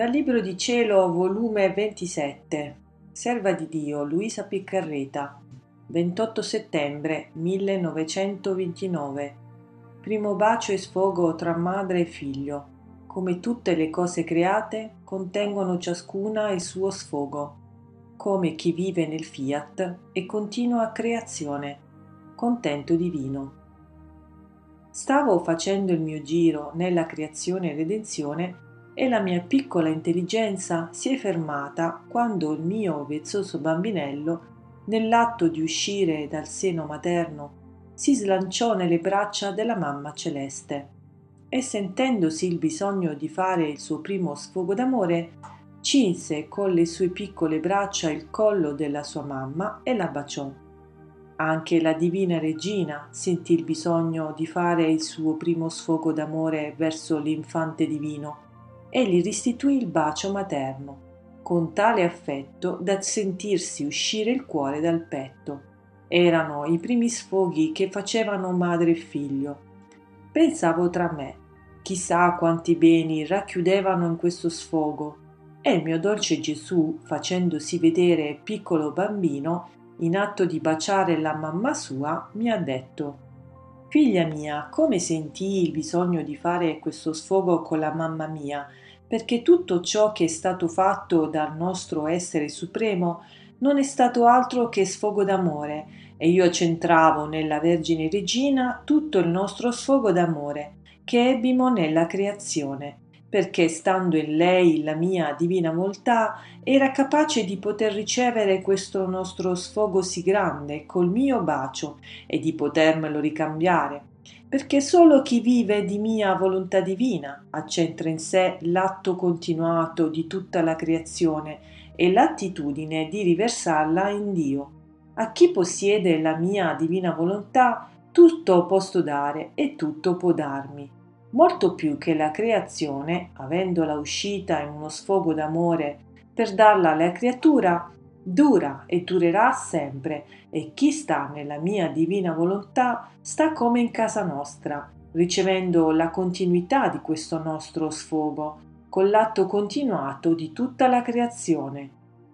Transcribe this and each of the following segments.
Dal Libro di Cielo, volume 27, Serva di Dio, Luisa Piccarreta, 28 settembre 1929. Primo bacio e sfogo tra madre e figlio. Come tutte le cose create, contengono ciascuna il suo sfogo. Come chi vive nel fiat e continua creazione. Contento divino. Stavo facendo il mio giro nella creazione e redenzione e la mia piccola intelligenza si è fermata quando il mio vezzoso bambinello, nell'atto di uscire dal seno materno, si slanciò nelle braccia della mamma celeste e sentendosi il bisogno di fare il suo primo sfogo d'amore, cinse con le sue piccole braccia il collo della sua mamma e la baciò. Anche la divina regina sentì il bisogno di fare il suo primo sfogo d'amore verso l'infante divino e gli restituì il bacio materno, con tale affetto da sentirsi uscire il cuore dal petto. Erano i primi sfoghi che facevano madre e figlio. Pensavo tra me, chissà quanti beni racchiudevano in questo sfogo, e il mio dolce Gesù, facendosi vedere piccolo bambino, in atto di baciare la mamma sua, mi ha detto Figlia mia, come sentii il bisogno di fare questo sfogo con la mamma mia, perché tutto ciò che è stato fatto dal nostro essere supremo non è stato altro che sfogo d'amore, e io centravo nella Vergine Regina tutto il nostro sfogo d'amore che ebbimo nella creazione, perché stando in lei la mia divina voltà era capace di poter ricevere questo nostro sfogo sì grande col mio bacio e di potermelo ricambiare perché solo chi vive di mia volontà divina accentra in sé l'atto continuato di tutta la creazione e l'attitudine di riversarla in Dio. A chi possiede la mia divina volontà, tutto posso dare e tutto può darmi. Molto più che la creazione, avendola uscita in uno sfogo d'amore per darla alla creatura, dura e durerà sempre, e chi sta nella mia divina volontà sta come in casa nostra, ricevendo la continuità di questo nostro sfogo, con l'atto continuato di tutta la creazione,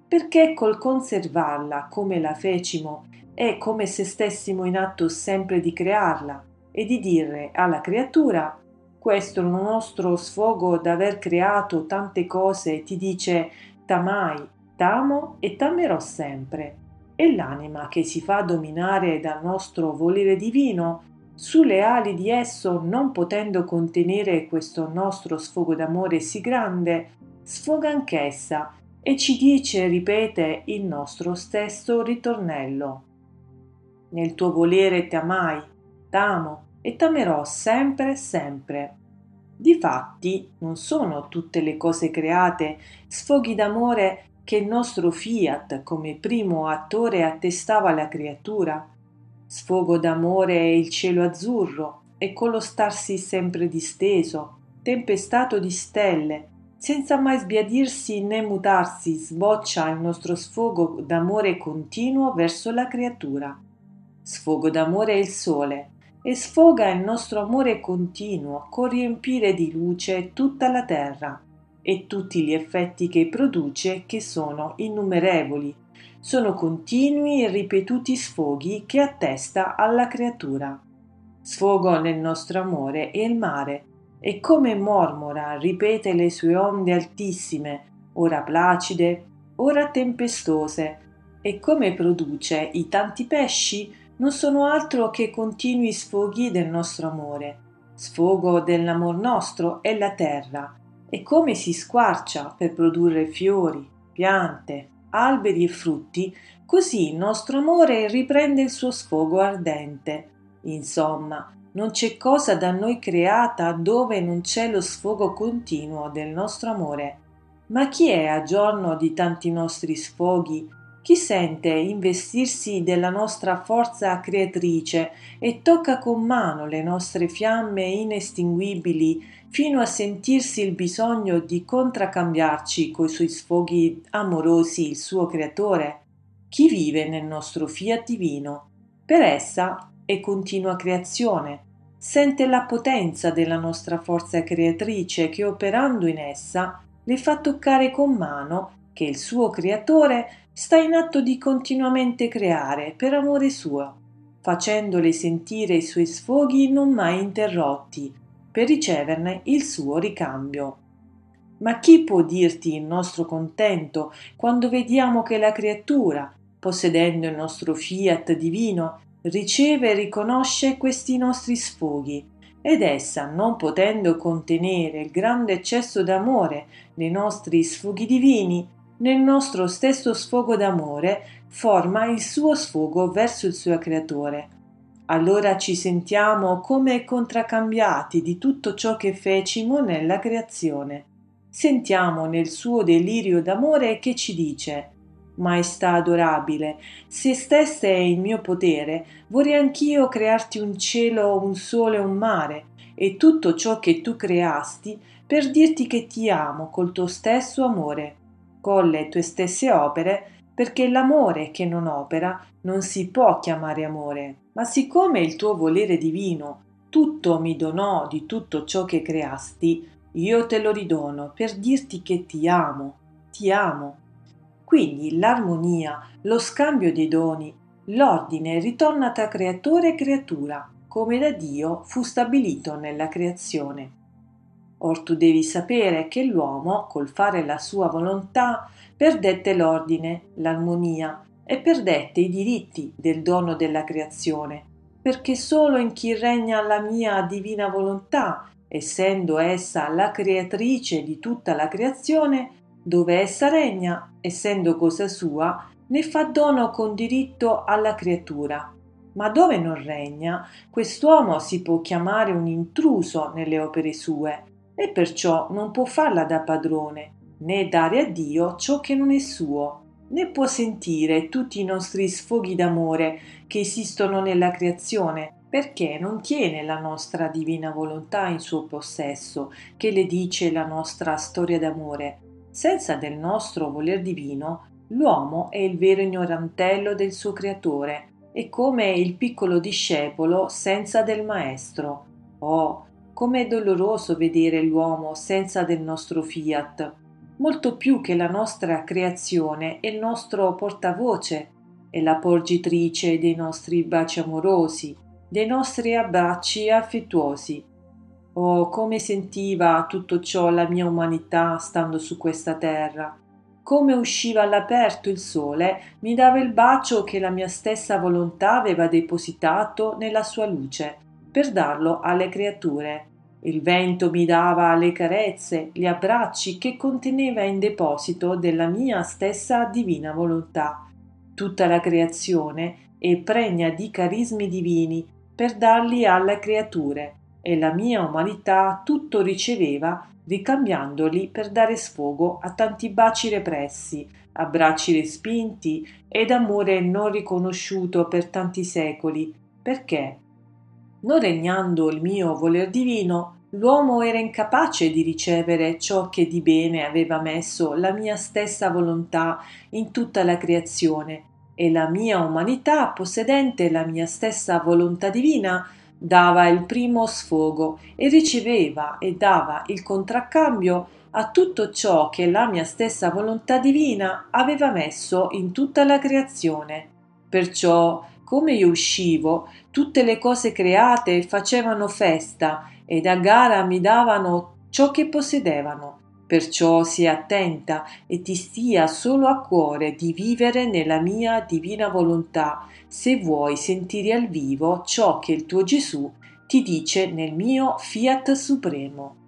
perché col conservarla come la fecimo è come se stessimo in atto sempre di crearla e di dire alla creatura questo nostro sfogo d'aver creato tante cose ti dice tamai t'amo e t'amerò sempre. E l'anima che si fa dominare dal nostro volere divino, sulle ali di esso, non potendo contenere questo nostro sfogo d'amore sì grande, sfoga anch'essa e ci dice, ripete, il nostro stesso ritornello. Nel tuo volere t'amai, t'amo e t'amerò sempre, sempre. Difatti, non sono tutte le cose create sfoghi d'amore che il nostro fiat come primo attore attestava la creatura. Sfogo d'amore è il cielo azzurro e con lo starsi sempre disteso, tempestato di stelle, senza mai sbiadirsi né mutarsi, sboccia il nostro sfogo d'amore continuo verso la creatura. Sfogo d'amore è il sole, e sfoga il nostro amore continuo con riempire di luce tutta la terra e tutti gli effetti che produce, che sono innumerevoli. Sono continui e ripetuti sfoghi che attesta alla creatura. Sfogo nel nostro amore è il mare, e come mormora ripete le sue onde altissime, ora placide, ora tempestose, e come produce i tanti pesci non sono altro che continui sfoghi del nostro amore. Sfogo dell'amor nostro è la terra, e come si squarcia per produrre fiori, piante, alberi e frutti, così il nostro amore riprende il suo sfogo ardente. Insomma, non c'è cosa da noi creata dove non c'è lo sfogo continuo del nostro amore. Ma chi è a giorno di tanti nostri sfoghi? Chi sente investirsi della nostra forza creatrice e tocca con mano le nostre fiamme inestinguibili fino a sentirsi il bisogno di contraccambiarci coi suoi sfoghi amorosi il suo creatore? Chi vive nel nostro fiat divino? Per essa è continua creazione, sente la potenza della nostra forza creatrice che operando in essa le fa toccare con mano che il suo creatore sta in atto di continuamente creare per amore suo, facendole sentire i suoi sfoghi non mai interrotti, per riceverne il suo ricambio. Ma chi può dirti il nostro contento quando vediamo che la creatura, possedendo il nostro fiat divino, riceve e riconosce questi nostri sfoghi, ed essa, non potendo contenere il grande eccesso d'amore nei nostri sfoghi divini, nel nostro stesso sfogo d'amore forma il suo sfogo verso il suo creatore. Allora ci sentiamo come contraccambiati di tutto ciò che fecimo nella creazione sentiamo nel suo delirio d'amore che ci dice Maestà adorabile, se stesse in mio potere, vorrei anch'io crearti un cielo, un sole, un mare, e tutto ciò che tu creasti, per dirti che ti amo col tuo stesso amore, con le tue stesse opere, perché l'amore che non opera non si può chiamare amore. Ma siccome il tuo volere divino tutto mi donò di tutto ciò che creasti, io te lo ridono per dirti che ti amo, ti amo. Quindi l'armonia, lo scambio dei doni, l'ordine ritorna tra creatore e creatura, come da Dio fu stabilito nella creazione. Or tu devi sapere che l'uomo, col fare la sua volontà, perdette l'ordine, l'armonia e perdette i diritti del dono della creazione, perché solo in chi regna la mia divina volontà essendo essa la creatrice di tutta la creazione, dove essa regna, essendo cosa sua, ne fa dono con diritto alla creatura. Ma dove non regna, quest'uomo si può chiamare un intruso nelle opere sue, e perciò non può farla da padrone, né dare a Dio ciò che non è suo, né può sentire tutti i nostri sfoghi d'amore che esistono nella creazione, perché non tiene la nostra divina volontà in suo possesso, che le dice la nostra storia d'amore. Senza del nostro voler divino, l'uomo è il vero ignorantello del suo creatore, è come il piccolo discepolo senza del maestro. Oh, com'è doloroso vedere l'uomo senza del nostro fiat, molto più che la nostra creazione è il nostro portavoce, è la porgitrice dei nostri baci amorosi, dei nostri abbracci affettuosi. Oh, come sentiva tutto ciò la mia umanità stando su questa terra. Come usciva all'aperto il sole, mi dava il bacio che la mia stessa volontà aveva depositato nella sua luce, per darlo alle creature. Il vento mi dava le carezze, gli abbracci che conteneva in deposito della mia stessa divina volontà. Tutta la creazione è pregna di carismi divini per darli alle creature e la mia umanità tutto riceveva ricambiandoli per dare sfogo a tanti baci repressi, abbracci respinti ed amore non riconosciuto per tanti secoli, perché, non regnando il mio voler divino, l'uomo era incapace di ricevere ciò che di bene aveva messo la mia stessa volontà in tutta la creazione e la mia umanità, possedente la mia stessa volontà divina, dava il primo sfogo e riceveva e dava il contraccambio a tutto ciò che la mia stessa volontà divina aveva messo in tutta la creazione. Perciò, come io uscivo, tutte le cose create facevano festa ed a gara mi davano ciò che possedevano Perciò sii attenta e ti stia solo a cuore di vivere nella mia divina volontà, se vuoi sentire al vivo ciò che il tuo Gesù ti dice nel mio fiat supremo.